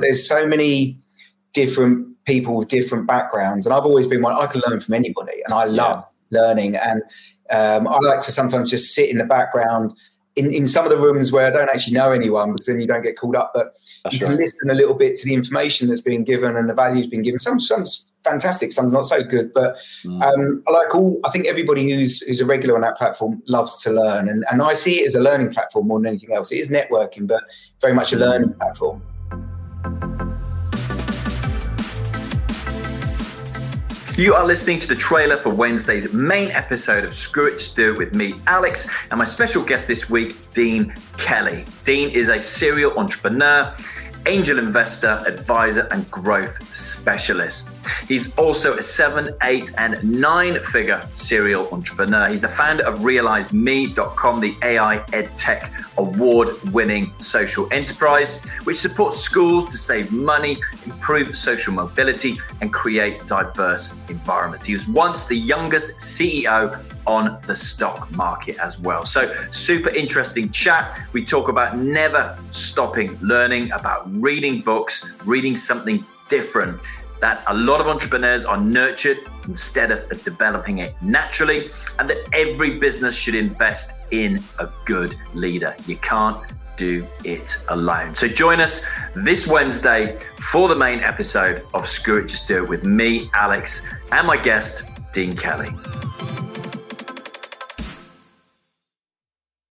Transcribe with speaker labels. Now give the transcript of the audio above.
Speaker 1: there's so many different people with different backgrounds, and I've always been one. I can learn from anybody, and I love yeah. learning. And um, I like to sometimes just sit in the background in, in some of the rooms where I don't actually know anyone because then you don't get called up, but that's you can listen a little bit to the information that's being given and the values being given. Some some's fantastic, some's not so good, but mm. um, I like all. I think everybody who's who's a regular on that platform loves to learn, and and I see it as a learning platform more than anything else. It is networking, but very much a mm. learning platform.
Speaker 2: You are listening to the trailer for Wednesday's main episode of Screw It, It with me, Alex, and my special guest this week, Dean Kelly. Dean is a serial entrepreneur, angel investor, advisor, and growth specialist. He's also a seven, eight, and nine figure serial entrepreneur. He's the founder of RealiseMe.com, the AI EdTech award winning social enterprise, which supports schools to save money, improve social mobility, and create diverse environments. He was once the youngest CEO on the stock market as well. So, super interesting chat. We talk about never stopping learning, about reading books, reading something different that a lot of entrepreneurs are nurtured instead of developing it naturally, and that every business should invest in a good leader. You can't do it alone. So join us this Wednesday for the main episode of Screw It Just Do It with me, Alex, and my guest, Dean Kelly.